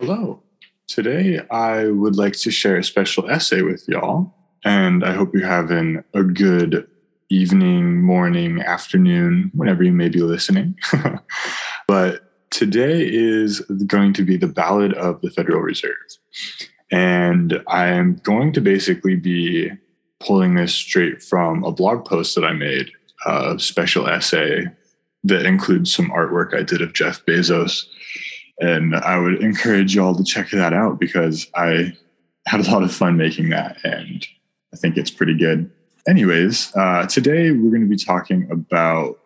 Hello. Today, I would like to share a special essay with y'all, and I hope you're having a good evening, morning, afternoon, whenever you may be listening. but today is going to be the Ballad of the Federal Reserve. And I am going to basically be pulling this straight from a blog post that I made, a special essay that includes some artwork I did of Jeff Bezos and I would encourage y'all to check that out because I had a lot of fun making that and I think it's pretty good. Anyways, uh, today we're going to be talking about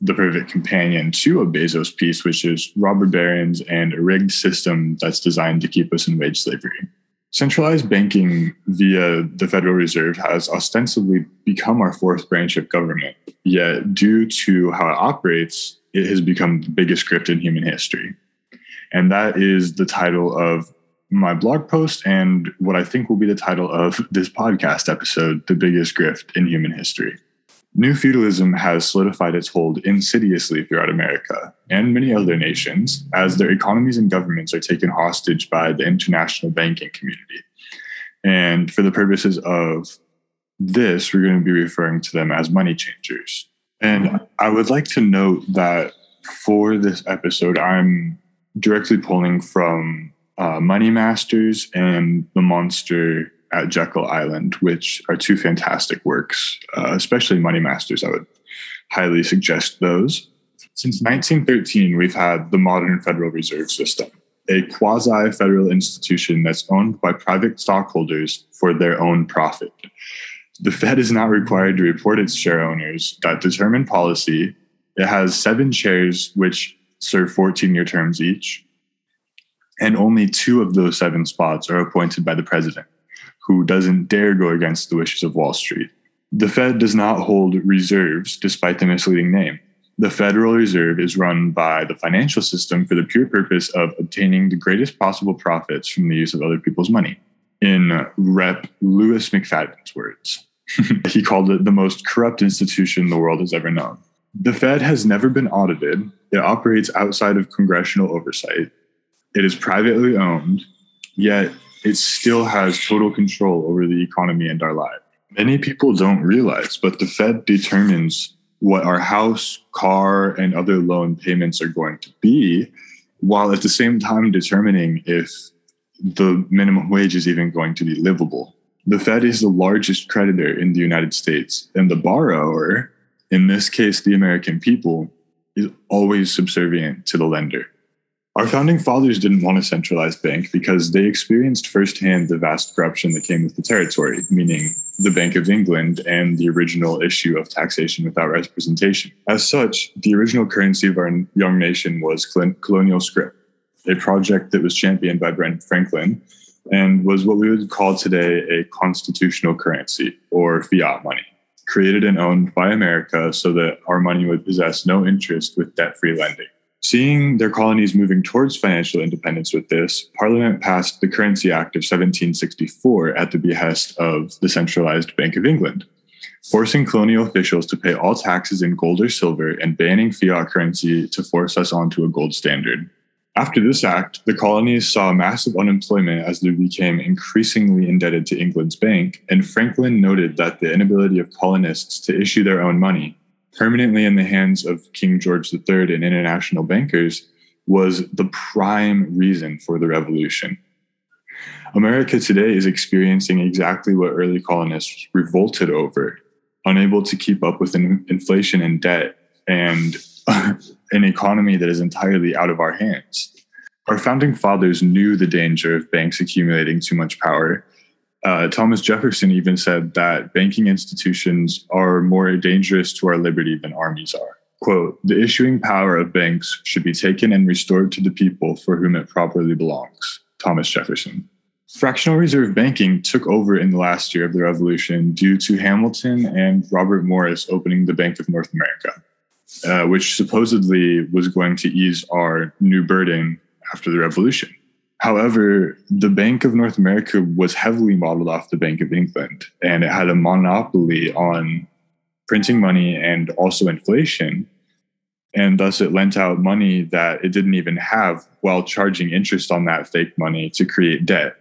the perfect companion to a Bezos piece, which is robber barons and a rigged system that's designed to keep us in wage slavery. Centralized banking via the Federal Reserve has ostensibly become our fourth branch of government, yet, due to how it operates, it has become the biggest grift in human history. And that is the title of my blog post and what I think will be the title of this podcast episode The Biggest Grift in Human History. New feudalism has solidified its hold insidiously throughout America and many other nations as their economies and governments are taken hostage by the international banking community. And for the purposes of this, we're going to be referring to them as money changers. And I would like to note that for this episode, I'm directly pulling from uh, Money Masters and The Monster at Jekyll Island, which are two fantastic works, uh, especially Money Masters. I would highly suggest those. Since 1913, we've had the modern Federal Reserve System, a quasi federal institution that's owned by private stockholders for their own profit. The Fed is not required to report its share owners that determine policy. It has seven chairs, which serve 14 year terms each. And only two of those seven spots are appointed by the president, who doesn't dare go against the wishes of Wall Street. The Fed does not hold reserves despite the misleading name. The Federal Reserve is run by the financial system for the pure purpose of obtaining the greatest possible profits from the use of other people's money. In Rep. Louis McFadden's words, he called it the most corrupt institution the world has ever known. The Fed has never been audited. It operates outside of congressional oversight. It is privately owned, yet it still has total control over the economy and our lives. Many people don't realize, but the Fed determines what our house, car, and other loan payments are going to be, while at the same time determining if the minimum wage is even going to be livable. The Fed is the largest creditor in the United States, and the borrower in this case, the American people, is always subservient to the lender. Our founding fathers didn't want a centralized bank because they experienced firsthand the vast corruption that came with the territory, meaning the Bank of England and the original issue of taxation without representation. As such, the original currency of our young nation was colonial scrip, a project that was championed by Ben Franklin and was what we would call today a constitutional currency or fiat money created and owned by America so that our money would possess no interest with debt free lending. Seeing their colonies moving towards financial independence with this, Parliament passed the Currency Act of 1764 at the behest of the centralized Bank of England, forcing colonial officials to pay all taxes in gold or silver and banning fiat currency to force us onto a gold standard. After this act, the colonies saw massive unemployment as they became increasingly indebted to England's bank, and Franklin noted that the inability of colonists to issue their own money, permanently in the hands of King George III and international bankers, was the prime reason for the revolution. America today is experiencing exactly what early colonists revolted over, unable to keep up with inflation and debt, and an economy that is entirely out of our hands. Our founding fathers knew the danger of banks accumulating too much power. Uh, Thomas Jefferson even said that banking institutions are more dangerous to our liberty than armies are. Quote, the issuing power of banks should be taken and restored to the people for whom it properly belongs. Thomas Jefferson. Fractional reserve banking took over in the last year of the revolution due to Hamilton and Robert Morris opening the Bank of North America. Uh, which supposedly was going to ease our new burden after the revolution. However, the Bank of North America was heavily modeled off the Bank of England, and it had a monopoly on printing money and also inflation. And thus, it lent out money that it didn't even have while charging interest on that fake money to create debt,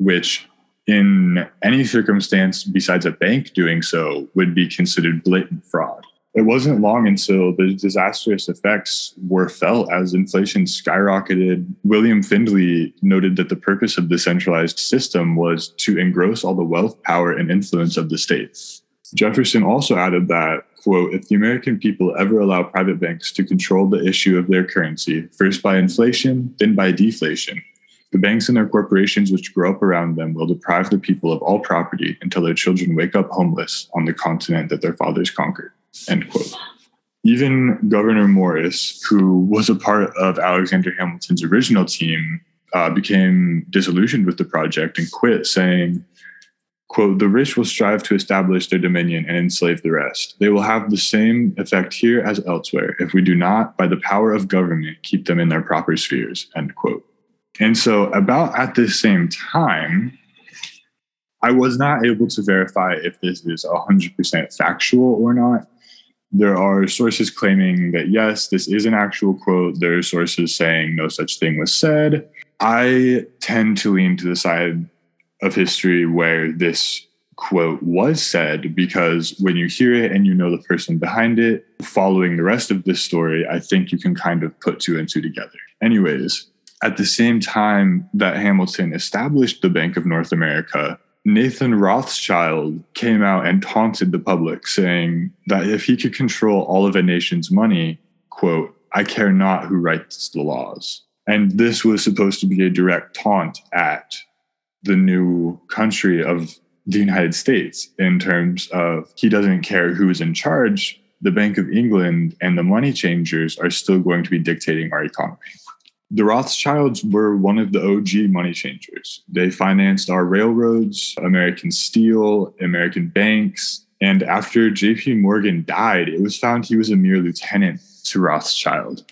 which in any circumstance besides a bank doing so would be considered blatant fraud. It wasn't long until the disastrous effects were felt as inflation skyrocketed. William Findley noted that the purpose of the centralized system was to engross all the wealth, power, and influence of the state. Jefferson also added that, quote, if the American people ever allow private banks to control the issue of their currency, first by inflation, then by deflation, the banks and their corporations which grow up around them will deprive the people of all property until their children wake up homeless on the continent that their fathers conquered. End quote. Even Gouverneur Morris, who was a part of Alexander Hamilton's original team, uh, became disillusioned with the project and quit, saying, quote, the rich will strive to establish their dominion and enslave the rest. They will have the same effect here as elsewhere if we do not, by the power of government, keep them in their proper spheres, end quote. And so, about at this same time, I was not able to verify if this is 100% factual or not. There are sources claiming that yes, this is an actual quote. There are sources saying no such thing was said. I tend to lean to the side of history where this quote was said because when you hear it and you know the person behind it, following the rest of this story, I think you can kind of put two and two together. Anyways, at the same time that Hamilton established the Bank of North America, Nathan Rothschild came out and taunted the public, saying that if he could control all of a nation's money, quote, I care not who writes the laws. And this was supposed to be a direct taunt at the new country of the United States in terms of he doesn't care who's in charge. The Bank of England and the money changers are still going to be dictating our economy the Rothschilds were one of the OG money changers. They financed our railroads, American steel, American banks. And after JP Morgan died, it was found he was a mere lieutenant to Rothschild.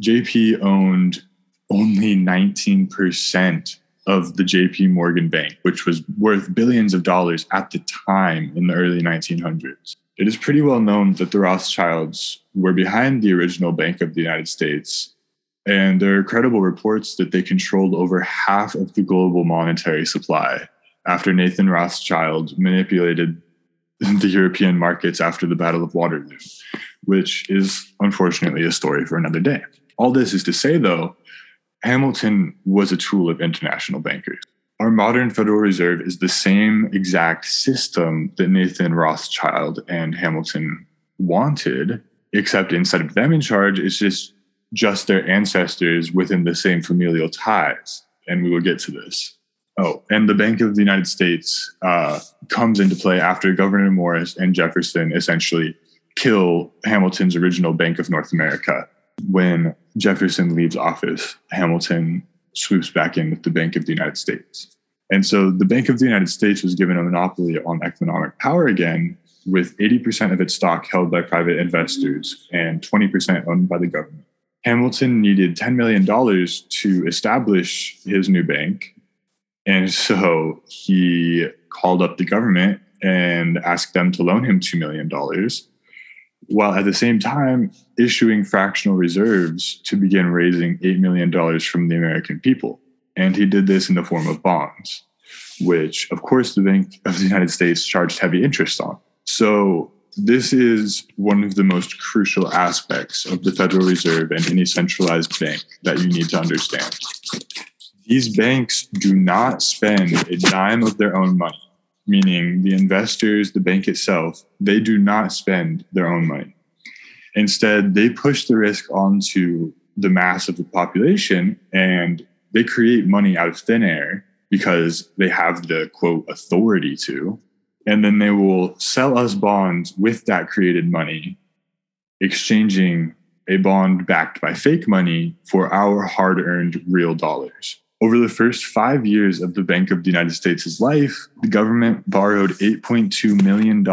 JP owned only 19% of the JP Morgan Bank, which was worth billions of dollars at the time in the early 1900s. It is pretty well known that the Rothschilds were behind the original Bank of the United States and there are credible reports that they controlled over half of the global monetary supply after Nathan Rothschild manipulated the European markets after the Battle of Waterloo, which is unfortunately a story for another day. All this is to say, though, Hamilton was a tool of international bankers. Our modern Federal Reserve is the same exact system that Nathan Rothschild and Hamilton wanted, except instead of them in charge, it's just just their ancestors within the same familial ties. And we will get to this. Oh, and the Bank of the United States uh, comes into play after Gouverneur Morris and Jefferson essentially kill Hamilton's original Bank of North America. When Jefferson leaves office, Hamilton swoops back in with the Bank of the United States. And so the Bank of the United States was given a monopoly on economic power again, with 80% of its stock held by private investors and 20% owned by the government. Hamilton needed $10 million to establish his new bank. And so he called up the government and asked them to loan him $2 million, while at the same time issuing fractional reserves to begin raising $8 million from the American people. And he did this in the form of bonds, which, of course, the Bank of the United States charged heavy interest on. So this is one of the most crucial aspects of the Federal Reserve and any centralized bank that you need to understand. These banks do not spend a dime of their own money, meaning the investors, the bank itself, they do not spend their own money. Instead, they push the risk onto the mass of the population and they create money out of thin air because they have the quote authority to and then they will sell us bonds with that created money, exchanging a bond backed by fake money for our hard earned real dollars. Over the first five years of the Bank of the United States' life, the government borrowed $8.2 million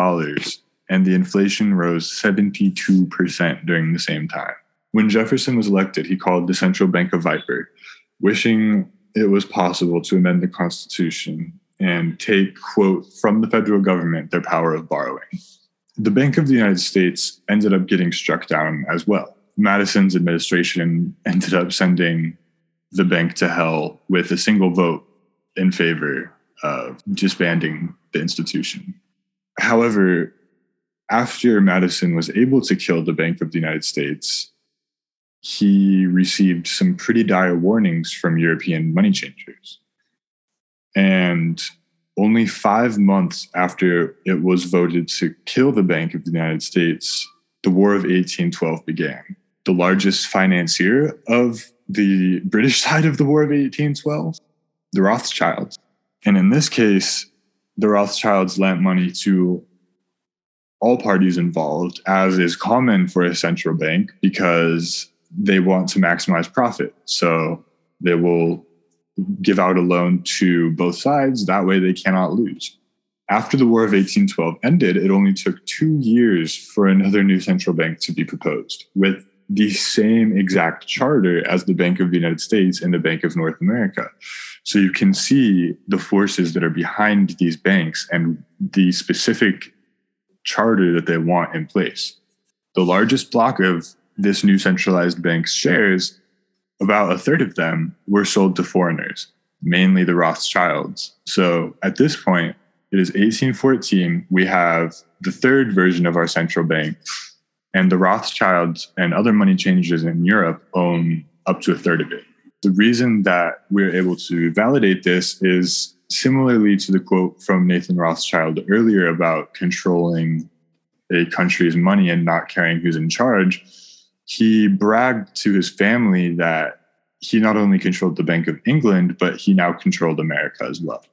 and the inflation rose 72% during the same time. When Jefferson was elected, he called the Central Bank a viper, wishing it was possible to amend the Constitution and take, quote, from the federal government their power of borrowing. The Bank of the United States ended up getting struck down as well. Madison's administration ended up sending the bank to hell with a single vote in favor of disbanding the institution. However, after Madison was able to kill the Bank of the United States, he received some pretty dire warnings from European money changers. And only five months after it was voted to kill the Bank of the United States, the War of 1812 began. The largest financier of the British side of the War of 1812, the Rothschilds. And in this case, the Rothschilds lent money to all parties involved, as is common for a central bank, because they want to maximize profit. So they will give out a loan to both sides. That way they cannot lose. After the War of 1812 ended, it only took two years for another new central bank to be proposed with the same exact charter as the Bank of the United States and the Bank of North America. So you can see the forces that are behind these banks and the specific charter that they want in place. The largest block of this new centralized bank's shares, about a third of them were sold to foreigners, mainly the Rothschilds. So at this point, it is 1814. We have the third version of our central bank, and the Rothschilds and other money changers in Europe own up to a third of it. The reason that we're able to validate this is similarly to the quote from Nathan Rothschild earlier about controlling a country's money and not caring who's in charge, he bragged to his family that he not only controlled the Bank of England, but he now controlled America as well.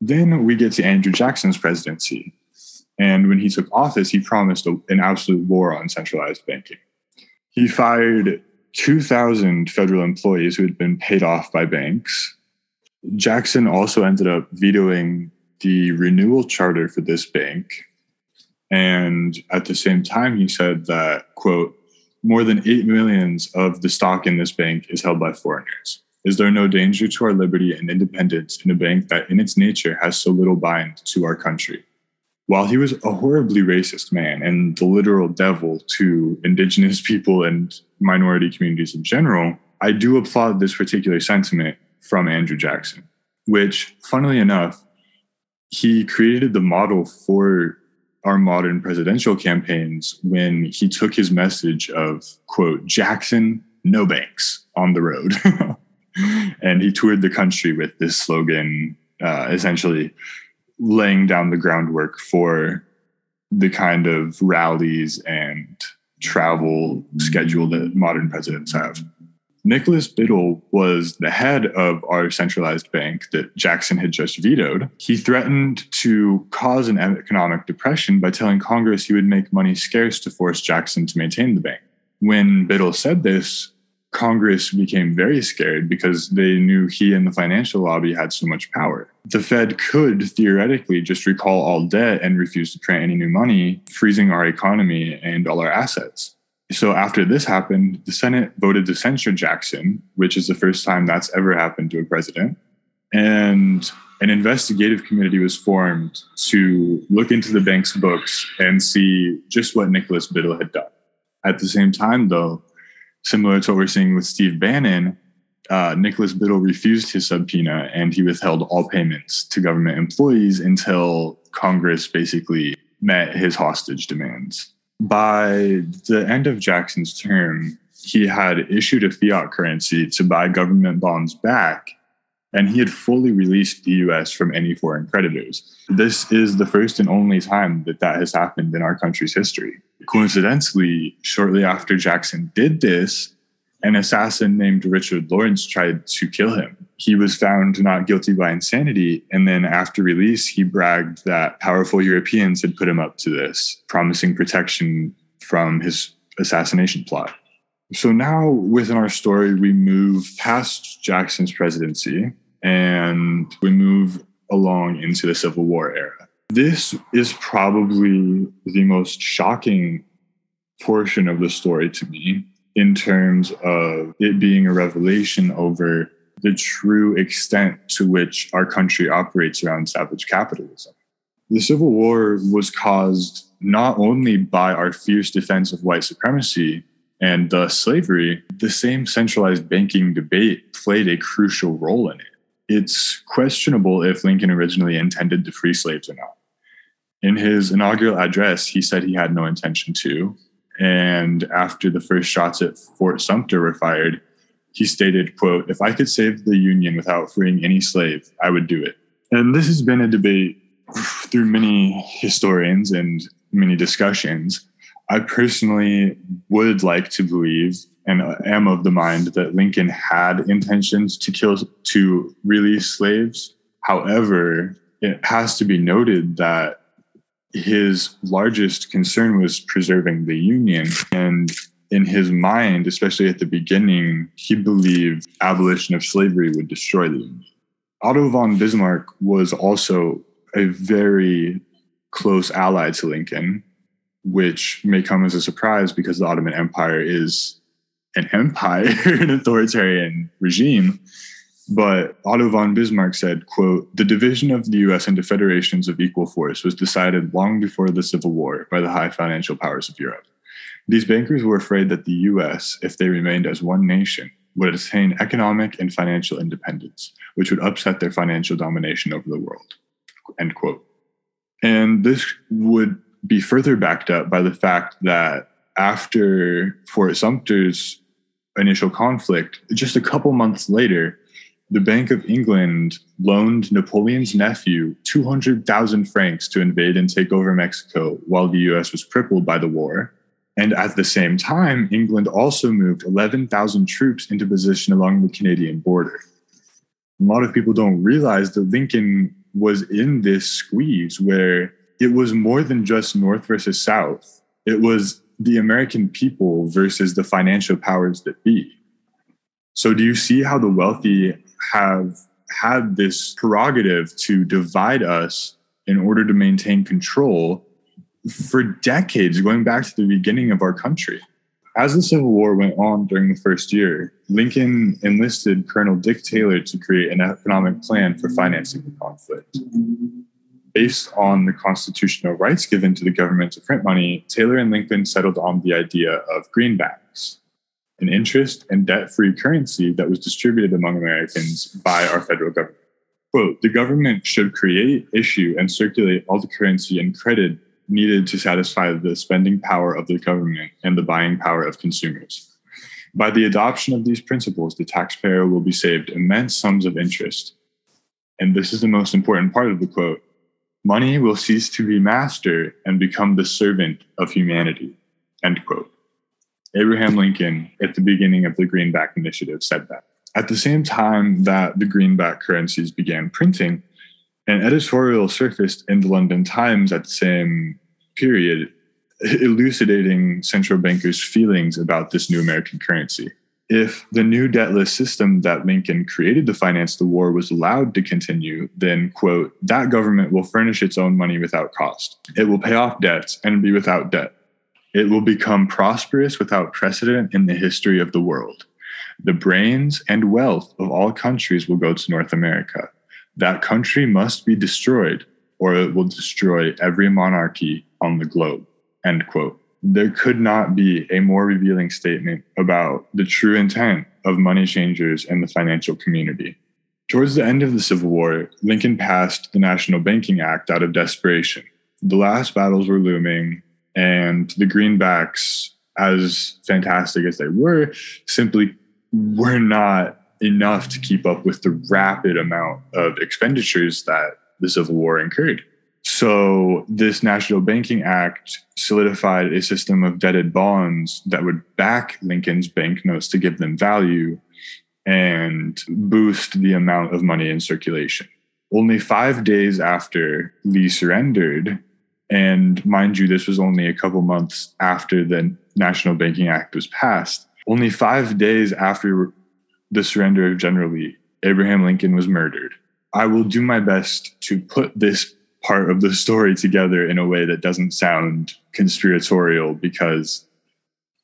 Then we get to Andrew Jackson's presidency. And when he took office, he promised an absolute war on centralized banking. He fired 2,000 federal employees who had been paid off by banks Jackson also ended up vetoing the renewal charter for this bank. And at the same time, he said that, quote, more than 8 millions of the stock in this bank is held by foreigners. Is there no danger to our liberty and independence in a bank that, in its nature, has so little bind to our country? While he was a horribly racist man and the literal devil to indigenous people and minority communities in general, I do applaud this particular sentiment from Andrew Jackson, which, funnily enough, he created the model for our modern presidential campaigns when he took his message of, quote, Jackson, no banks on the road. and he toured the country with this slogan, uh, essentially laying down the groundwork for the kind of rallies and travel schedule that modern presidents have. Nicholas Biddle was the head of our centralized bank that Jackson had just vetoed. He threatened to cause an economic depression by telling Congress he would make money scarce to force Jackson to maintain the bank. When Biddle said this, Congress became very scared because they knew he and the financial lobby had so much power. The Fed could theoretically just recall all debt and refuse to print any new money, freezing our economy and all our assets so after this happened, the Senate voted to censure Jackson, which is the first time that's ever happened to a president. And an investigative committee was formed to look into the bank's books and see just what Nicholas Biddle had done. At the same time, though, similar to what we're seeing with Steve Bannon, uh, Nicholas Biddle refused his subpoena and he withheld all payments to government employees until Congress basically met his hostage demands by the end of Jackson's term, he had issued a fiat currency to buy government bonds back, and he had fully released the US from any foreign creditors. This is the first and only time that that has happened in our country's history. Coincidentally, shortly after Jackson did this, an assassin named Richard Lawrence tried to kill him he was found not guilty by insanity. And then after release, he bragged that powerful Europeans had put him up to this, promising protection from his assassination plot. So now within our story, we move past Jackson's presidency and we move along into the Civil War era. This is probably the most shocking portion of the story to me in terms of it being a revelation over the true extent to which our country operates around savage capitalism. The Civil War was caused not only by our fierce defense of white supremacy, and thus slavery, the same centralized banking debate played a crucial role in it. It's questionable if Lincoln originally intended to free slaves or not. In his inaugural address, he said he had no intention to. And after the first shots at Fort Sumter were fired, he stated, quote, if I could save the Union without freeing any slave, I would do it. And this has been a debate through many historians and many discussions. I personally would like to believe and am of the mind that Lincoln had intentions to kill to release slaves. However, it has to be noted that his largest concern was preserving the Union. And in his mind, especially at the beginning, he believed abolition of slavery would destroy the Union. Otto von Bismarck was also a very close ally to Lincoln, which may come as a surprise because the Ottoman Empire is an empire, an authoritarian regime. But Otto von Bismarck said, quote, the division of the US into federations of equal force was decided long before the Civil War by the high financial powers of Europe. These bankers were afraid that the US, if they remained as one nation, would attain economic and financial independence, which would upset their financial domination over the world. End quote. And this would be further backed up by the fact that after Fort Sumter's initial conflict, just a couple months later, the Bank of England loaned Napoleon's nephew 200,000 francs to invade and take over Mexico while the US was crippled by the war. And at the same time, England also moved 11,000 troops into position along the Canadian border. A lot of people don't realize that Lincoln was in this squeeze where it was more than just North versus South, it was the American people versus the financial powers that be. So, do you see how the wealthy have had this prerogative to divide us in order to maintain control for decades, going back to the beginning of our country. As the Civil War went on during the first year, Lincoln enlisted Colonel Dick Taylor to create an economic plan for financing the conflict. Based on the constitutional rights given to the government to print money, Taylor and Lincoln settled on the idea of greenbacks, an interest and debt free currency that was distributed among Americans by our federal government. Quote, the government should create, issue, and circulate all the currency and credit needed to satisfy the spending power of the government and the buying power of consumers. By the adoption of these principles, the taxpayer will be saved immense sums of interest. And this is the most important part of the quote money will cease to be master and become the servant of humanity. End quote. Abraham Lincoln, at the beginning of the Greenback Initiative, said that. At the same time that the greenback currencies began printing, an editorial surfaced in the London Times at the same period, elucidating central bankers' feelings about this new American currency. If the new debtless system that Lincoln created to finance the war was allowed to continue, then, quote, that government will furnish its own money without cost. It will pay off debts and be without debt. It will become prosperous without precedent in the history of the world. The brains and wealth of all countries will go to North America that country must be destroyed or it will destroy every monarchy on the globe. End quote. There could not be a more revealing statement about the true intent of money changers and the financial community. Towards the end of the Civil War, Lincoln passed the National Banking Act out of desperation. The last battles were looming, and the greenbacks, as fantastic as they were, simply were not enough to keep up with the rapid amount of expenditures that the Civil War incurred. So, this National Banking Act solidified a system of debted bonds that would back Lincoln's banknotes to give them value and boost the amount of money in circulation. Only five days after Lee surrendered, and mind you, this was only a couple months after the National Banking Act was passed, only five days after the surrender of General Lee, Abraham Lincoln was murdered. I will do my best to put this part of the story together in a way that doesn't sound conspiratorial because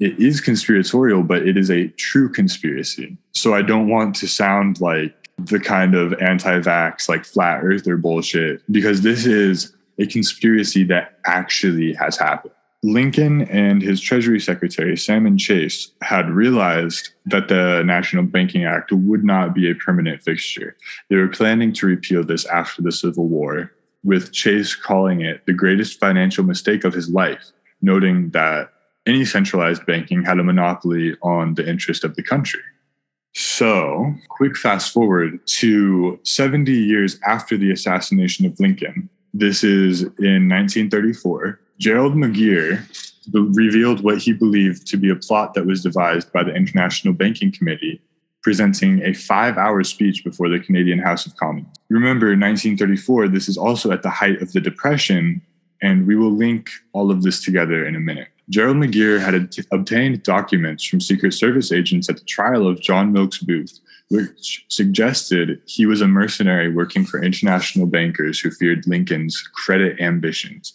it is conspiratorial, but it is a true conspiracy. So I don't want to sound like the kind of anti vax, like flat earther bullshit, because this is a conspiracy that actually has happened. Lincoln and his Treasury Secretary, Salmon Chase, had realized that the National Banking Act would not be a permanent fixture. They were planning to repeal this after the Civil War, with Chase calling it the greatest financial mistake of his life, noting that any centralized banking had a monopoly on the interest of the country. So, quick fast forward to 70 years after the assassination of Lincoln. This is in 1934. Gerald McGeer revealed what he believed to be a plot that was devised by the International Banking Committee, presenting a five hour speech before the Canadian House of Commons. Remember, 1934, this is also at the height of the Depression, and we will link all of this together in a minute. Gerald McGeer had obtained documents from Secret Service agents at the trial of John Wilkes Booth, which suggested he was a mercenary working for international bankers who feared Lincoln's credit ambitions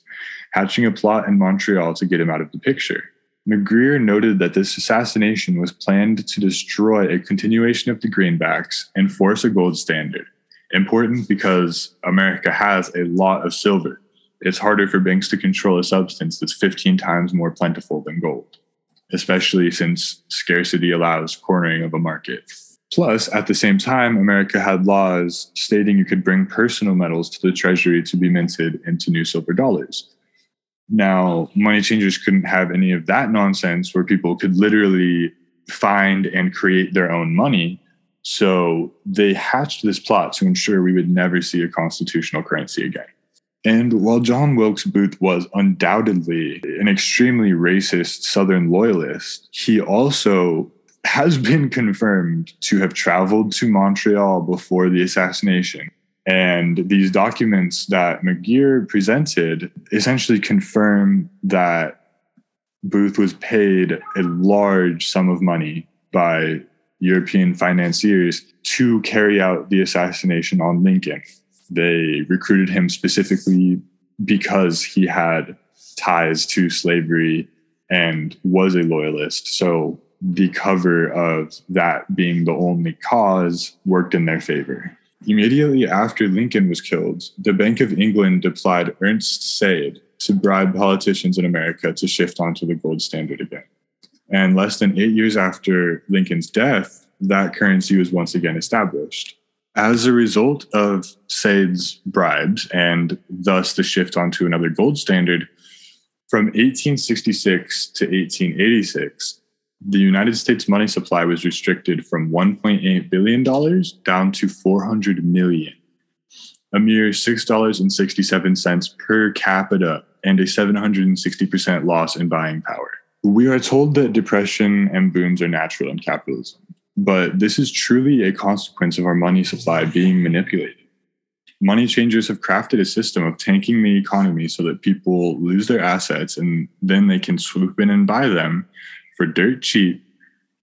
hatching a plot in Montreal to get him out of the picture. McGeer noted that this assassination was planned to destroy a continuation of the greenbacks and force a gold standard. Important because America has a lot of silver. It's harder for banks to control a substance that's 15 times more plentiful than gold, especially since scarcity allows cornering of a market. Plus, at the same time, America had laws stating you could bring personal metals to the treasury to be minted into new silver dollars. Now, money changers couldn't have any of that nonsense where people could literally find and create their own money. So they hatched this plot to ensure we would never see a constitutional currency again. And while John Wilkes Booth was undoubtedly an extremely racist Southern loyalist, he also has been confirmed to have traveled to Montreal before the assassination and these documents that McGeer presented essentially confirm that Booth was paid a large sum of money by European financiers to carry out the assassination on Lincoln. They recruited him specifically because he had ties to slavery and was a loyalist. So the cover of that being the only cause worked in their favor. Immediately after Lincoln was killed, the Bank of England deployed Ernst Seyd to bribe politicians in America to shift onto the gold standard again. And less than eight years after Lincoln's death, that currency was once again established. As a result of Seyd's bribes and thus the shift onto another gold standard, from 1866 to 1886, the United States money supply was restricted from $1.8 billion down to 400 million, a mere $6.67 per capita and a 760% loss in buying power. We are told that depression and boons are natural in capitalism, but this is truly a consequence of our money supply being manipulated. Money changers have crafted a system of tanking the economy so that people lose their assets and then they can swoop in and buy them for dirt cheap,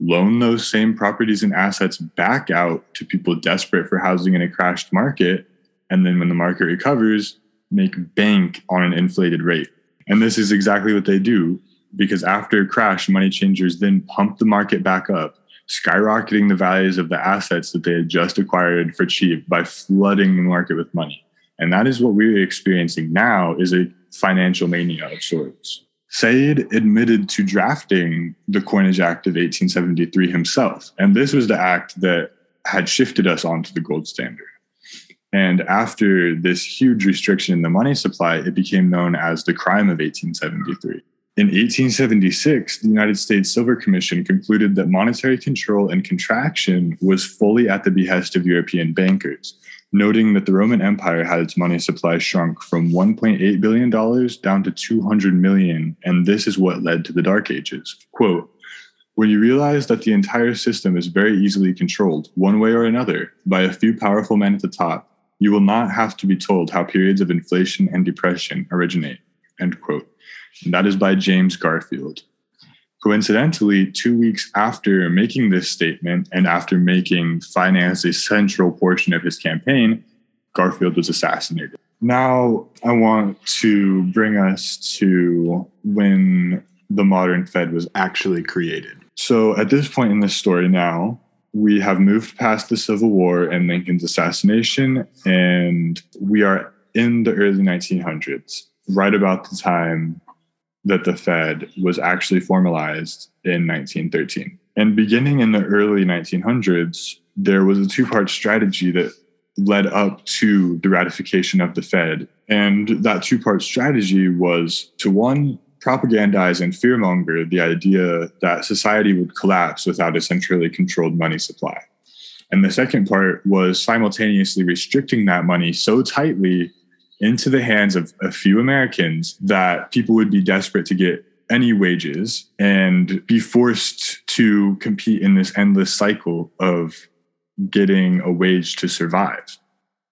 loan those same properties and assets back out to people desperate for housing in a crashed market. And then when the market recovers, make bank on an inflated rate. And this is exactly what they do because after a crash, money changers then pump the market back up, skyrocketing the values of the assets that they had just acquired for cheap by flooding the market with money. And that is what we're experiencing now is a financial mania of sorts. Seyd admitted to drafting the Coinage Act of 1873 himself. And this was the act that had shifted us onto the gold standard. And after this huge restriction in the money supply, it became known as the crime of 1873. In 1876, the United States Silver Commission concluded that monetary control and contraction was fully at the behest of European bankers, noting that the Roman Empire had its money supply shrunk from $1.8 billion down to 200 million, and this is what led to the Dark Ages. Quote, when you realize that the entire system is very easily controlled, one way or another, by a few powerful men at the top, you will not have to be told how periods of inflation and depression originate. End quote. And that is by James Garfield. Coincidentally, two weeks after making this statement and after making finance a central portion of his campaign, Garfield was assassinated. Now, I want to bring us to when the modern Fed was actually created. So, at this point in the story now, we have moved past the Civil War and Lincoln's assassination, and we are in the early 1900s, right about the time that the Fed was actually formalized in 1913. And beginning in the early 1900s, there was a two part strategy that led up to the ratification of the Fed. And that two part strategy was to one, propagandize and fearmonger the idea that society would collapse without a centrally controlled money supply. And the second part was simultaneously restricting that money so tightly into the hands of a few Americans that people would be desperate to get any wages and be forced to compete in this endless cycle of getting a wage to survive.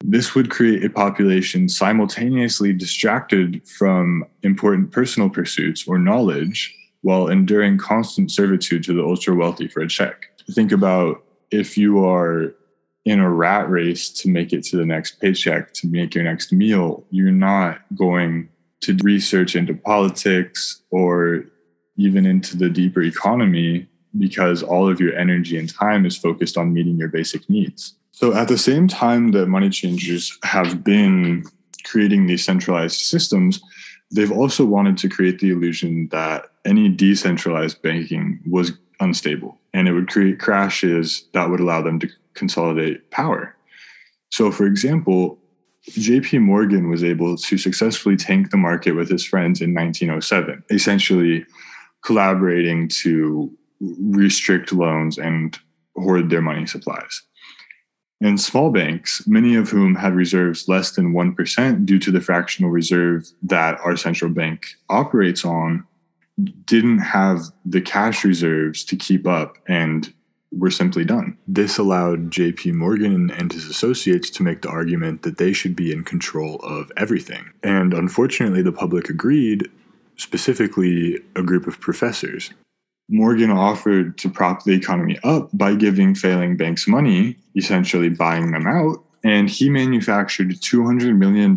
This would create a population simultaneously distracted from important personal pursuits or knowledge while enduring constant servitude to the ultra wealthy for a check. Think about if you are in a rat race to make it to the next paycheck, to make your next meal, you're not going to research into politics or even into the deeper economy because all of your energy and time is focused on meeting your basic needs. So, at the same time that money changers have been creating these centralized systems, they've also wanted to create the illusion that any decentralized banking was unstable and it would create crashes that would allow them to consolidate power. So, for example, JP Morgan was able to successfully tank the market with his friends in 1907, essentially collaborating to restrict loans and hoard their money supplies. And small banks, many of whom had reserves less than 1% due to the fractional reserve that our central bank operates on, didn't have the cash reserves to keep up and were simply done. This allowed JP Morgan and his associates to make the argument that they should be in control of everything. And unfortunately, the public agreed, specifically a group of professors. Morgan offered to prop the economy up by giving failing banks money, essentially buying them out, and he manufactured $200 million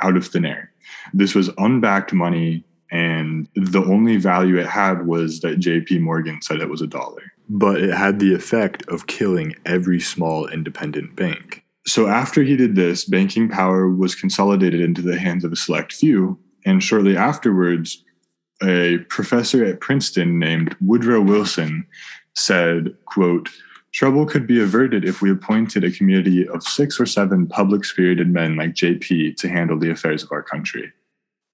out of thin air. This was unbacked money, and the only value it had was that JP Morgan said it was a dollar but it had the effect of killing every small independent bank. So after he did this, banking power was consolidated into the hands of a select few, and shortly afterwards, a professor at Princeton named Woodrow Wilson said, quote, Trouble could be averted if we appointed a community of six or seven public spirited men like JP to handle the affairs of our country,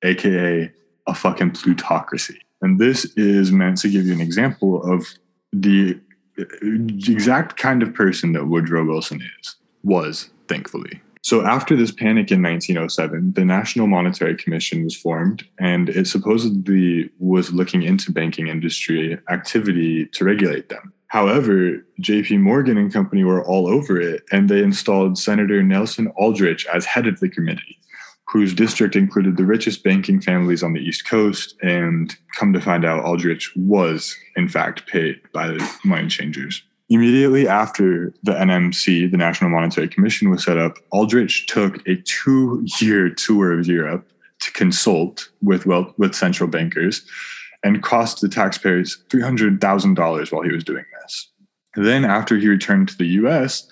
aka a fucking plutocracy. And this is meant to give you an example of the exact kind of person that Woodrow Wilson is, was, thankfully. So, after this panic in 1907, the National Monetary Commission was formed, and it supposedly was looking into banking industry activity to regulate them. However, JP Morgan and company were all over it, and they installed Senator Nelson Aldrich as head of the committee whose district included the richest banking families on the East Coast. And come to find out, Aldrich was, in fact, paid by the money changers. Immediately after the NMC, the National Monetary Commission, was set up, Aldrich took a two year tour of Europe to consult with, well, with central bankers and cost the taxpayers $300,000 while he was doing this. Then, after he returned to the US,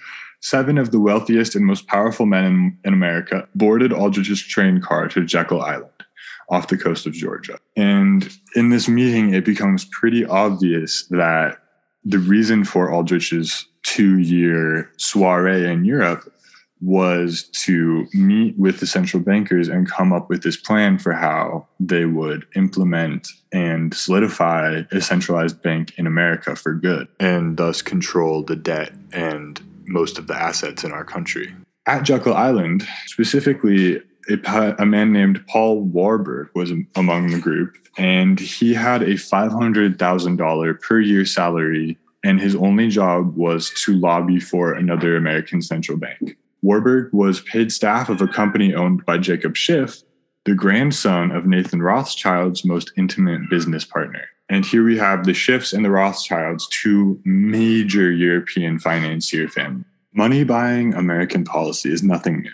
seven of the wealthiest and most powerful men in, in America boarded Aldrich's train car to Jekyll Island off the coast of Georgia. And in this meeting, it becomes pretty obvious that the reason for Aldrich's two year soiree in Europe was to meet with the central bankers and come up with this plan for how they would implement and solidify a centralized bank in America for good and thus control the debt and most of the assets in our country. At Jekyll Island, specifically, a, a man named Paul Warburg was among the group, and he had a $500,000 per year salary, and his only job was to lobby for another American central bank. Warburg was paid staff of a company owned by Jacob Schiff, the grandson of Nathan Rothschild's most intimate business partner. And here we have the Schiffs and the Rothschilds, two major European financier families. Money buying American policy is nothing new.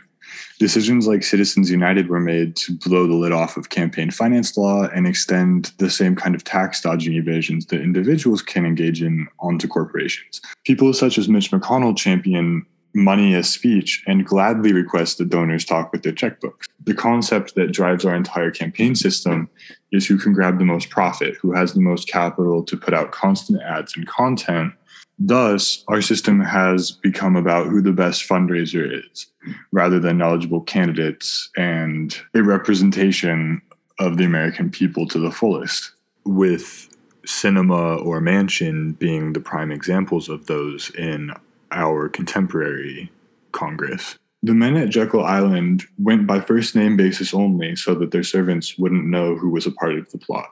Decisions like Citizens United were made to blow the lid off of campaign finance law and extend the same kind of tax dodging evasions that individuals can engage in onto corporations. People such as Mitch McConnell champion money as speech and gladly request that donors talk with their checkbooks. The concept that drives our entire campaign system is who can grab the most profit, who has the most capital to put out constant ads and content. Thus, our system has become about who the best fundraiser is, rather than knowledgeable candidates and a representation of the American people to the fullest. With Sinema or Manchin being the prime examples of those in our contemporary Congress. The men at Jekyll Island went by first name basis only so that their servants wouldn't know who was a part of the plot.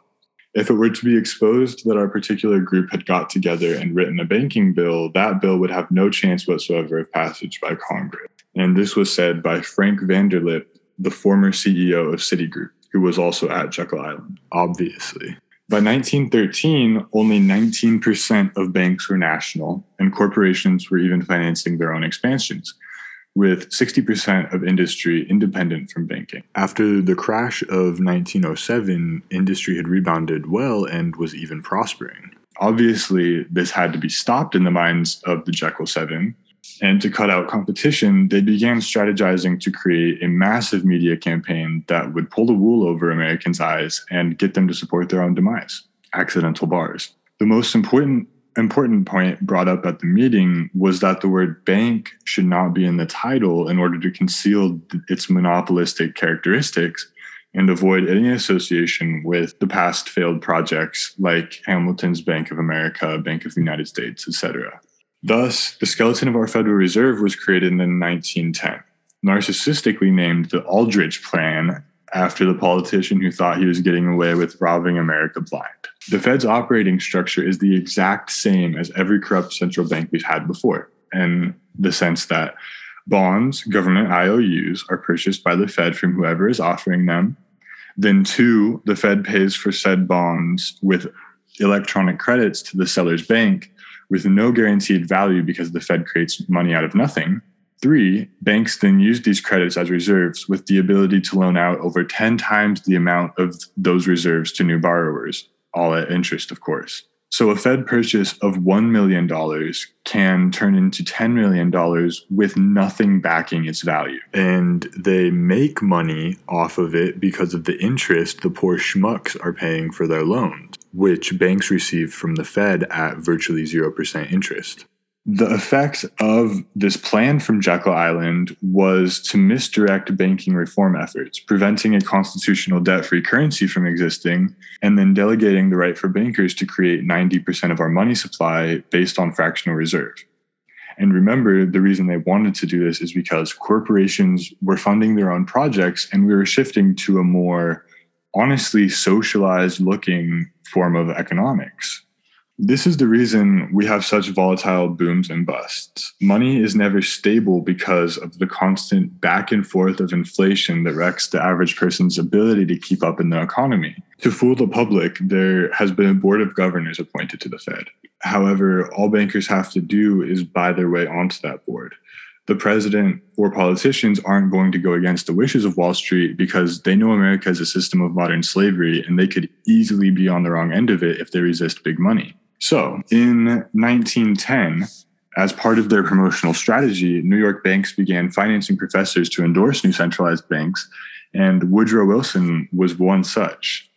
If it were to be exposed that our particular group had got together and written a banking bill, that bill would have no chance whatsoever of passage by Congress. And this was said by Frank Vanderlip, the former CEO of Citigroup, who was also at Jekyll Island. Obviously. By 1913, only 19% of banks were national, and corporations were even financing their own expansions, with 60% of industry independent from banking. After the crash of 1907, industry had rebounded well and was even prospering. Obviously, this had to be stopped in the minds of the Jekyll Seven, and to cut out competition, they began strategizing to create a massive media campaign that would pull the wool over Americans' eyes and get them to support their own demise accidental bars. The most important important point brought up at the meeting was that the word bank should not be in the title in order to conceal its monopolistic characteristics and avoid any association with the past failed projects like Hamilton's Bank of America, Bank of the United States, etc. Thus, the skeleton of our Federal Reserve was created in 1910, narcissistically named the Aldrich Plan after the politician who thought he was getting away with robbing America blind. The Fed's operating structure is the exact same as every corrupt central bank we've had before, in the sense that bonds, government IOUs, are purchased by the Fed from whoever is offering them. Then, two, the Fed pays for said bonds with electronic credits to the seller's bank with no guaranteed value because the Fed creates money out of nothing. Three, banks then use these credits as reserves with the ability to loan out over 10 times the amount of those reserves to new borrowers, all at interest, of course. So a Fed purchase of $1 million can turn into $10 million with nothing backing its value. And they make money off of it because of the interest the poor schmucks are paying for their loans which banks receive from the Fed at virtually 0% interest. The effect of this plan from Jekyll Island was to misdirect banking reform efforts, preventing a constitutional debt free currency from existing, and then delegating the right for bankers to create 90% of our money supply based on fractional reserve. And remember, the reason they wanted to do this is because corporations were funding their own projects, and we were shifting to a more honestly socialized looking form of economics. This is the reason we have such volatile booms and busts. Money is never stable because of the constant back and forth of inflation that wrecks the average person's ability to keep up in the economy. To fool the public, there has been a board of governors appointed to the Fed. However, all bankers have to do is buy their way onto that board the president or politicians aren't going to go against the wishes of Wall Street because they know America is a system of modern slavery and they could easily be on the wrong end of it if they resist big money. So in 1910, as part of their promotional strategy, New York banks began financing professors to endorse new centralized banks, and Woodrow Wilson was one such.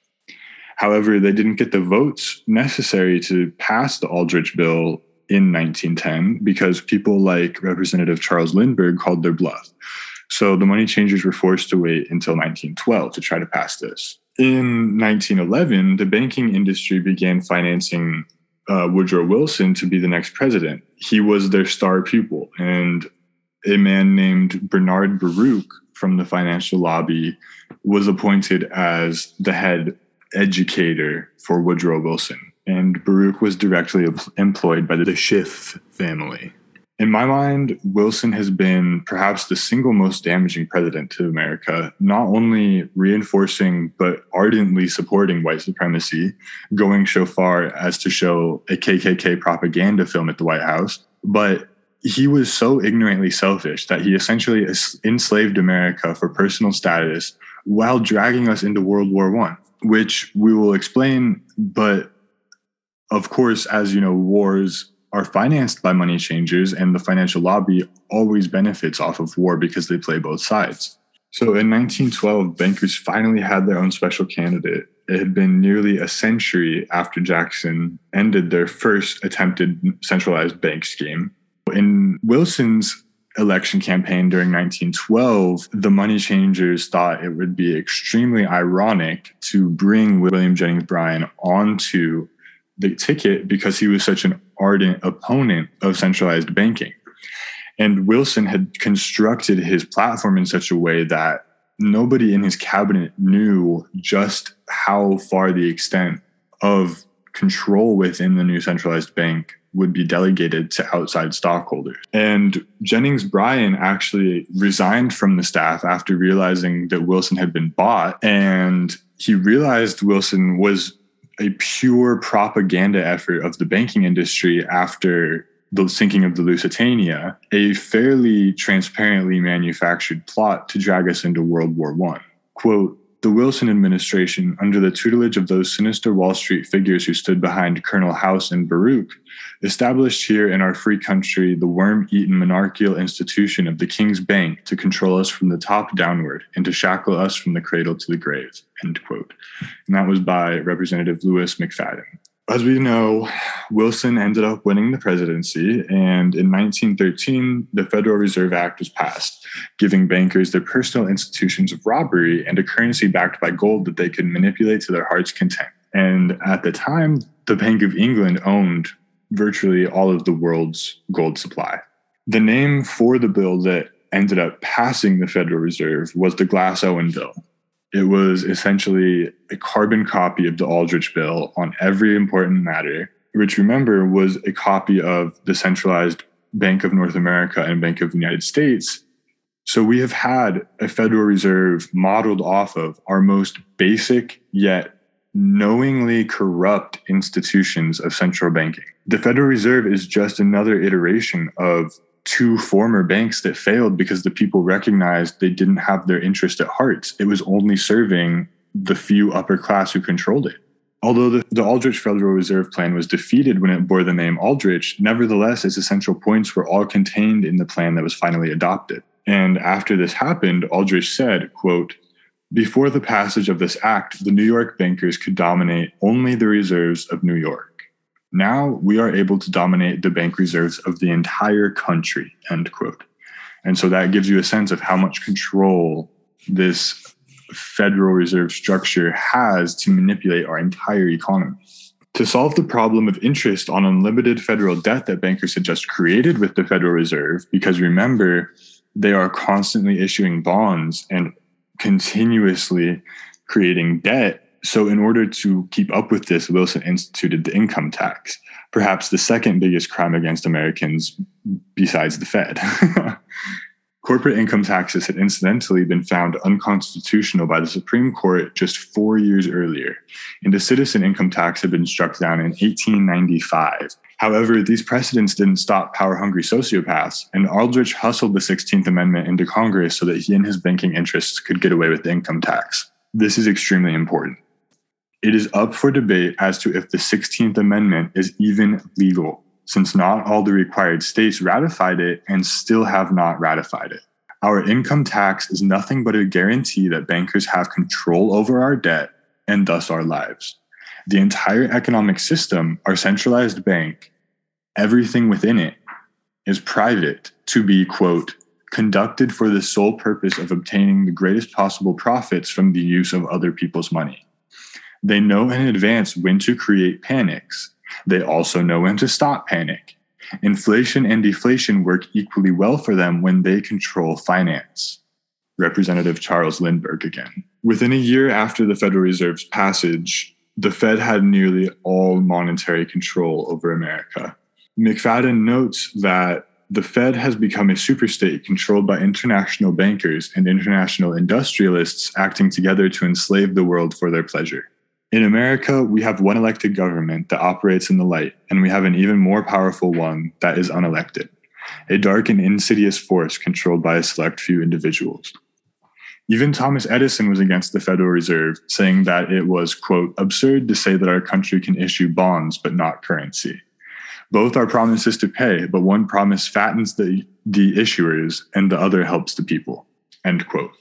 However, they didn't get the votes necessary to pass the Aldrich Bill in 1910 because people like Representative Charles Lindbergh called their bluff. So the money changers were forced to wait until 1912 to try to pass this. In 1911, the banking industry began financing uh, Woodrow Wilson to be the next president. He was their star pupil, and a man named Bernard Baruch from the financial lobby was appointed as the head educator for Woodrow Wilson and Baruch was directly employed by the Schiff family. In my mind, Wilson has been perhaps the single most damaging president to America, not only reinforcing but ardently supporting white supremacy, going so far as to show a KKK propaganda film at the White House, but he was so ignorantly selfish that he essentially enslaved America for personal status while dragging us into World War One, which we will explain, but of course, as you know, wars are financed by money changers, and the financial lobby always benefits off of war because they play both sides. So in 1912, bankers finally had their own special candidate. It had been nearly a century after Jackson ended their first attempted centralized bank scheme. In Wilson's election campaign during 1912, the money changers thought it would be extremely ironic to bring William Jennings Bryan onto the ticket because he was such an ardent opponent of centralized banking. And Wilson had constructed his platform in such a way that nobody in his cabinet knew just how far the extent of control within the new centralized bank would be delegated to outside stockholders. And Jennings Bryan actually resigned from the staff after realizing that Wilson had been bought. And he realized Wilson was a pure propaganda effort of the banking industry after the sinking of the Lusitania, a fairly transparently manufactured plot to drag us into World War I. Quote, the Wilson administration, under the tutelage of those sinister Wall Street figures who stood behind Colonel House and Baruch, established here in our free country the worm eaten monarchical institution of the King's Bank to control us from the top downward and to shackle us from the cradle to the grave. End quote. And that was by Representative Louis McFadden as we know, Wilson ended up winning the presidency, and in 1913, the Federal Reserve Act was passed, giving bankers their personal institutions of robbery and a currency backed by gold that they could manipulate to their heart's content. And at the time, the Bank of England owned virtually all of the world's gold supply. The name for the bill that ended up passing the Federal Reserve was the Glass Owen Bill, it was essentially a carbon copy of the Aldrich Bill on every important matter, which remember was a copy of the centralized Bank of North America and Bank of the United States. So we have had a Federal Reserve modeled off of our most basic yet knowingly corrupt institutions of central banking. The Federal Reserve is just another iteration of two former banks that failed because the people recognized they didn't have their interest at heart. It was only serving the few upper class who controlled it. Although the, the Aldrich Federal Reserve Plan was defeated when it bore the name Aldrich, nevertheless, its essential points were all contained in the plan that was finally adopted. And after this happened, Aldrich said, quote, before the passage of this act, the New York bankers could dominate only the reserves of New York. Now we are able to dominate the bank reserves of the entire country, end quote. And so that gives you a sense of how much control this Federal Reserve structure has to manipulate our entire economy. To solve the problem of interest on unlimited federal debt that bankers had just created with the Federal Reserve, because remember, they are constantly issuing bonds and continuously creating debt so, in order to keep up with this, Wilson instituted the income tax, perhaps the second biggest crime against Americans besides the Fed. Corporate income taxes had incidentally been found unconstitutional by the Supreme Court just four years earlier, and a citizen income tax had been struck down in 1895. However, these precedents didn't stop power hungry sociopaths, and Aldrich hustled the 16th Amendment into Congress so that he and his banking interests could get away with the income tax. This is extremely important. It is up for debate as to if the 16th Amendment is even legal, since not all the required states ratified it and still have not ratified it. Our income tax is nothing but a guarantee that bankers have control over our debt and thus our lives. The entire economic system, our centralized bank, everything within it is private to be, quote, conducted for the sole purpose of obtaining the greatest possible profits from the use of other people's money. They know in advance when to create panics. They also know when to stop panic. Inflation and deflation work equally well for them when they control finance. Representative Charles Lindbergh again. Within a year after the Federal Reserve's passage, the Fed had nearly all monetary control over America. McFadden notes that the Fed has become a superstate controlled by international bankers and international industrialists acting together to enslave the world for their pleasure. In America, we have one elected government that operates in the light, and we have an even more powerful one that is unelected, a dark and insidious force controlled by a select few individuals. Even Thomas Edison was against the Federal Reserve, saying that it was, quote, absurd to say that our country can issue bonds but not currency. Both are promises to pay, but one promise fattens the, the issuers and the other helps the people. End quote.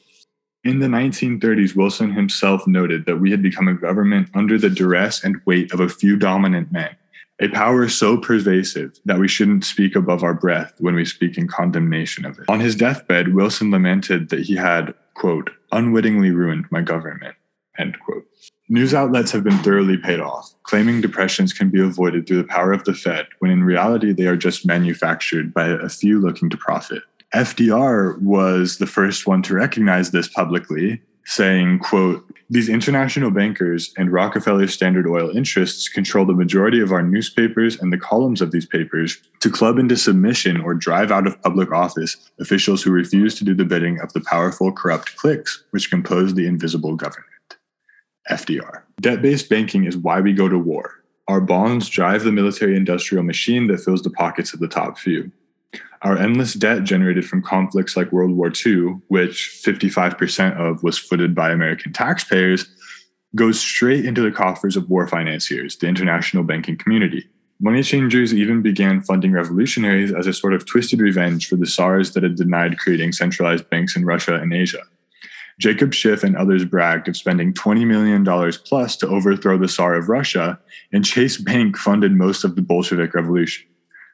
In the 1930s, Wilson himself noted that we had become a government under the duress and weight of a few dominant men, a power so pervasive that we shouldn't speak above our breath when we speak in condemnation of it. On his deathbed, Wilson lamented that he had, quote, unwittingly ruined my government, end quote. News outlets have been thoroughly paid off, claiming depressions can be avoided through the power of the Fed, when in reality they are just manufactured by a few looking to profit. FDR was the first one to recognize this publicly, saying, quote, these international bankers and Rockefeller Standard Oil interests control the majority of our newspapers and the columns of these papers to club into submission or drive out of public office officials who refuse to do the bidding of the powerful corrupt cliques which compose the invisible government. FDR. Debt based banking is why we go to war. Our bonds drive the military industrial machine that fills the pockets of the top few. Our endless debt generated from conflicts like World War II, which 55% of was footed by American taxpayers, goes straight into the coffers of war financiers, the international banking community. Money changers even began funding revolutionaries as a sort of twisted revenge for the Tsars that had denied creating centralized banks in Russia and Asia. Jacob Schiff and others bragged of spending $20 million plus to overthrow the Tsar of Russia, and Chase Bank funded most of the Bolshevik Revolution.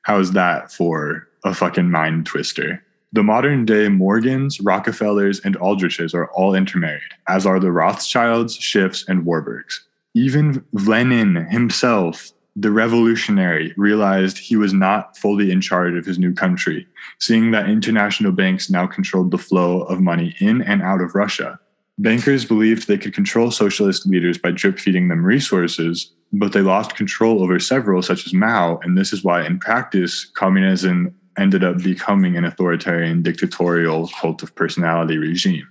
How is that for a fucking mind twister. The modern day Morgans, Rockefellers, and Aldriches are all intermarried, as are the Rothschilds, Schiffs, and Warburgs. Even Lenin himself, the revolutionary, realized he was not fully in charge of his new country, seeing that international banks now controlled the flow of money in and out of Russia. Bankers believed they could control socialist leaders by drip feeding them resources, but they lost control over several, such as Mao, and this is why, in practice, communism ended up becoming an authoritarian dictatorial cult of personality regime.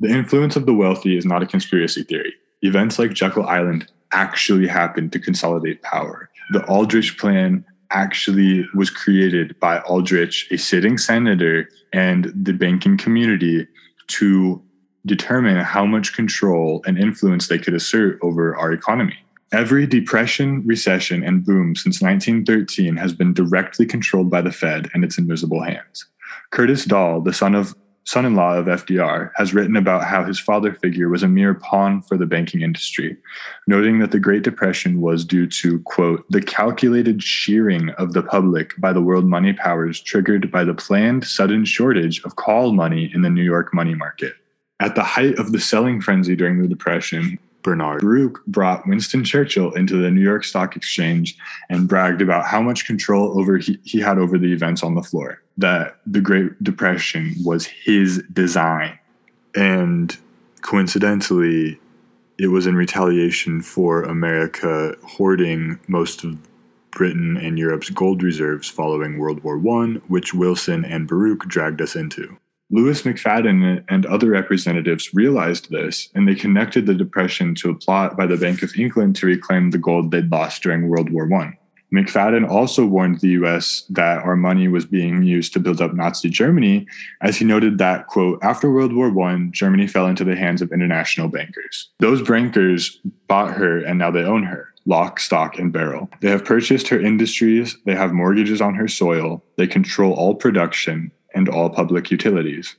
The influence of the wealthy is not a conspiracy theory. Events like Jekyll Island actually happened to consolidate power. The Aldrich Plan actually was created by Aldrich, a sitting senator, and the banking community to determine how much control and influence they could assert over our economy. Every depression, recession, and boom since 1913 has been directly controlled by the Fed and its invisible hands. Curtis Dall, the son of son-in-law of FDR, has written about how his father figure was a mere pawn for the banking industry, noting that the Great Depression was due to, quote, the calculated shearing of the public by the world money powers triggered by the planned sudden shortage of call money in the New York money market. At the height of the selling frenzy during the Depression, Bernard Baruch brought Winston Churchill into the New York Stock Exchange and bragged about how much control over he, he had over the events on the floor. That the Great Depression was his design. And coincidentally, it was in retaliation for America hoarding most of Britain and Europe's gold reserves following World War I, which Wilson and Baruch dragged us into. Louis McFadden and other representatives realized this, and they connected the depression to a plot by the Bank of England to reclaim the gold they'd lost during World War I. McFadden also warned the US that our money was being used to build up Nazi Germany, as he noted that, quote, after World War I, Germany fell into the hands of international bankers. Those bankers bought her and now they own her lock, stock, and barrel. They have purchased her industries, they have mortgages on her soil, they control all production, and all public utilities.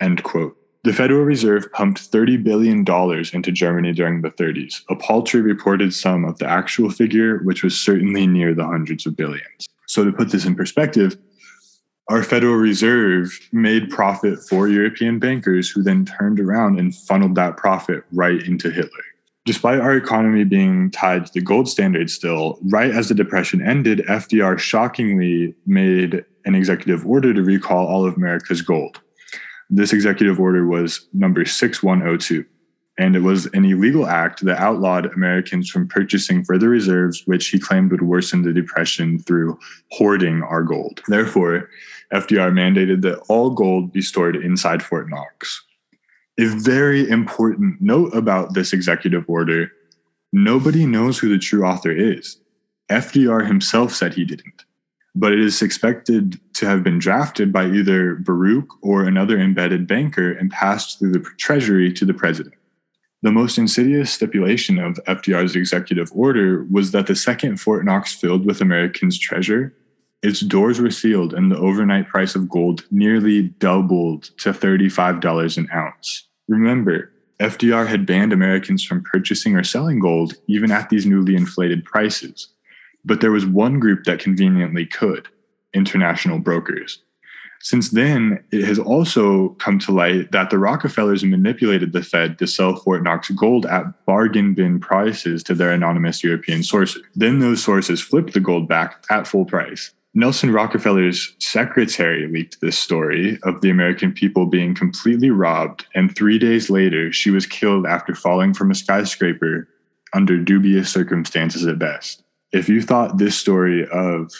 End quote. The Federal Reserve pumped $30 billion into Germany during the 30s, a paltry reported sum of the actual figure, which was certainly near the hundreds of billions. So, to put this in perspective, our Federal Reserve made profit for European bankers who then turned around and funneled that profit right into Hitler. Despite our economy being tied to the gold standard still, right as the Depression ended, FDR shockingly made an executive order to recall all of America's gold. This executive order was number 6102, and it was an illegal act that outlawed Americans from purchasing further reserves, which he claimed would worsen the Depression through hoarding our gold. Therefore, FDR mandated that all gold be stored inside Fort Knox. A very important note about this executive order nobody knows who the true author is. FDR himself said he didn't but it is expected to have been drafted by either Baruch or another embedded banker and passed through the treasury to the president. The most insidious stipulation of FDR's executive order was that the second Fort Knox filled with Americans' treasure, its doors were sealed and the overnight price of gold nearly doubled to $35 an ounce. Remember, FDR had banned Americans from purchasing or selling gold even at these newly inflated prices. But there was one group that conveniently could international brokers. Since then, it has also come to light that the Rockefellers manipulated the Fed to sell Fort Knox gold at bargain bin prices to their anonymous European sources. Then those sources flipped the gold back at full price. Nelson Rockefeller's secretary leaked this story of the American people being completely robbed, and three days later, she was killed after falling from a skyscraper under dubious circumstances at best. If you thought this story of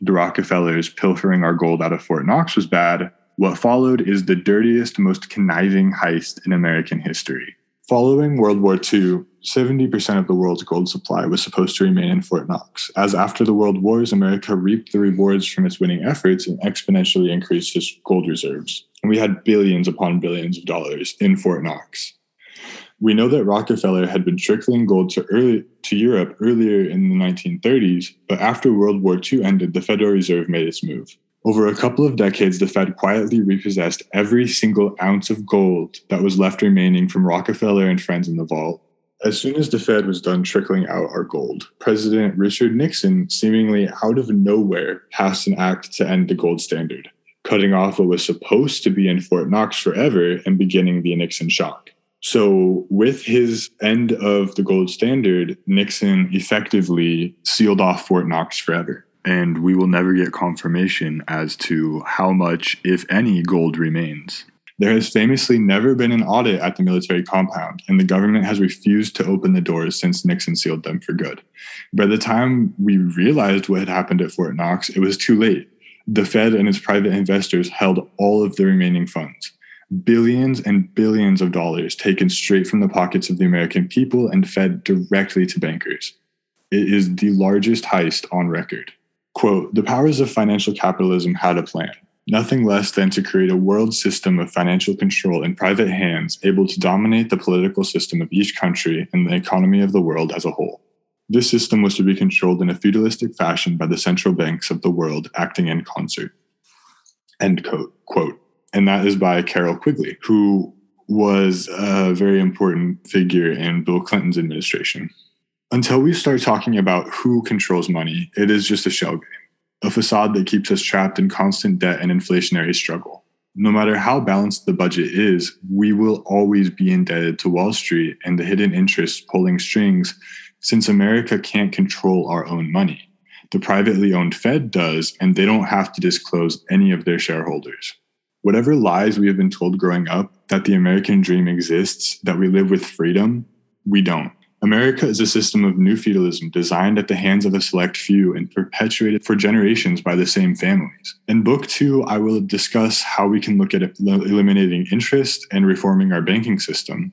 the Rockefellers pilfering our gold out of Fort Knox was bad, what followed is the dirtiest, most conniving heist in American history. Following World War II, 70% of the world's gold supply was supposed to remain in Fort Knox, as after the World Wars, America reaped the rewards from its winning efforts and exponentially increased its gold reserves. And we had billions upon billions of dollars in Fort Knox. We know that Rockefeller had been trickling gold to, early, to Europe earlier in the 1930s, but after World War II ended, the Federal Reserve made its move. Over a couple of decades, the Fed quietly repossessed every single ounce of gold that was left remaining from Rockefeller and friends in the vault. As soon as the Fed was done trickling out our gold, President Richard Nixon, seemingly out of nowhere, passed an act to end the gold standard, cutting off what was supposed to be in Fort Knox forever and beginning the Nixon shock. So, with his end of the gold standard, Nixon effectively sealed off Fort Knox forever. And we will never get confirmation as to how much, if any, gold remains. There has famously never been an audit at the military compound, and the government has refused to open the doors since Nixon sealed them for good. By the time we realized what had happened at Fort Knox, it was too late. The Fed and its private investors held all of the remaining funds billions and billions of dollars taken straight from the pockets of the American people and fed directly to bankers. It is the largest heist on record. Quote The powers of financial capitalism had a plan, nothing less than to create a world system of financial control in private hands able to dominate the political system of each country and the economy of the world as a whole. This system was to be controlled in a feudalistic fashion by the central banks of the world acting in concert. End quote. quote and that is by Carroll Quigley, who was a very important figure in Bill Clinton's administration. Until we start talking about who controls money, it is just a shell game, a facade that keeps us trapped in constant debt and inflationary struggle. No matter how balanced the budget is, we will always be indebted to Wall Street and the hidden interests pulling strings since America can't control our own money. The privately owned Fed does, and they don't have to disclose any of their shareholders whatever lies we have been told growing up that the American dream exists, that we live with freedom, we don't. America is a system of new feudalism designed at the hands of a select few and perpetuated for generations by the same families. In book two, I will discuss how we can look at eliminating interest and reforming our banking system.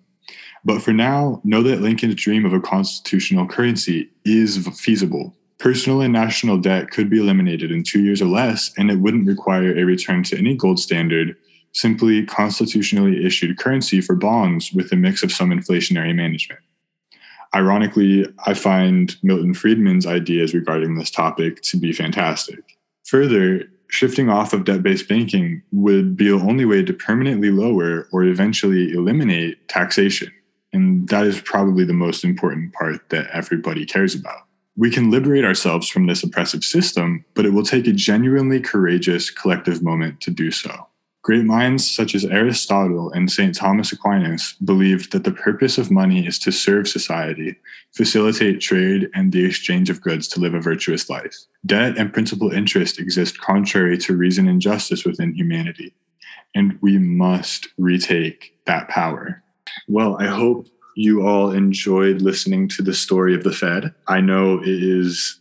But for now, know that Lincoln's dream of a constitutional currency is feasible Personal and national debt could be eliminated in two years or less, and it wouldn't require a return to any gold standard, simply constitutionally issued currency for bonds with a mix of some inflationary management. Ironically, I find Milton Friedman's ideas regarding this topic to be fantastic. Further, shifting off of debt based banking would be the only way to permanently lower or eventually eliminate taxation. And that is probably the most important part that everybody cares about. We can liberate ourselves from this oppressive system, but it will take a genuinely courageous collective moment to do so. Great minds such as Aristotle and St. Thomas Aquinas believed that the purpose of money is to serve society, facilitate trade, and the exchange of goods to live a virtuous life. Debt and principal interest exist contrary to reason and justice within humanity, and we must retake that power. Well, I hope you all enjoyed listening to the story of the Fed. I know it is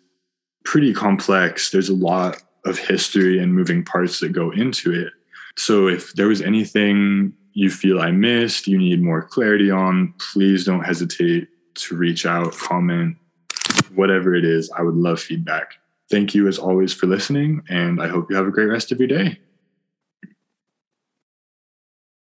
pretty complex. There's a lot of history and moving parts that go into it. So if there was anything you feel I missed, you need more clarity on, please don't hesitate to reach out, comment, whatever it is. I would love feedback. Thank you as always for listening, and I hope you have a great rest of your day.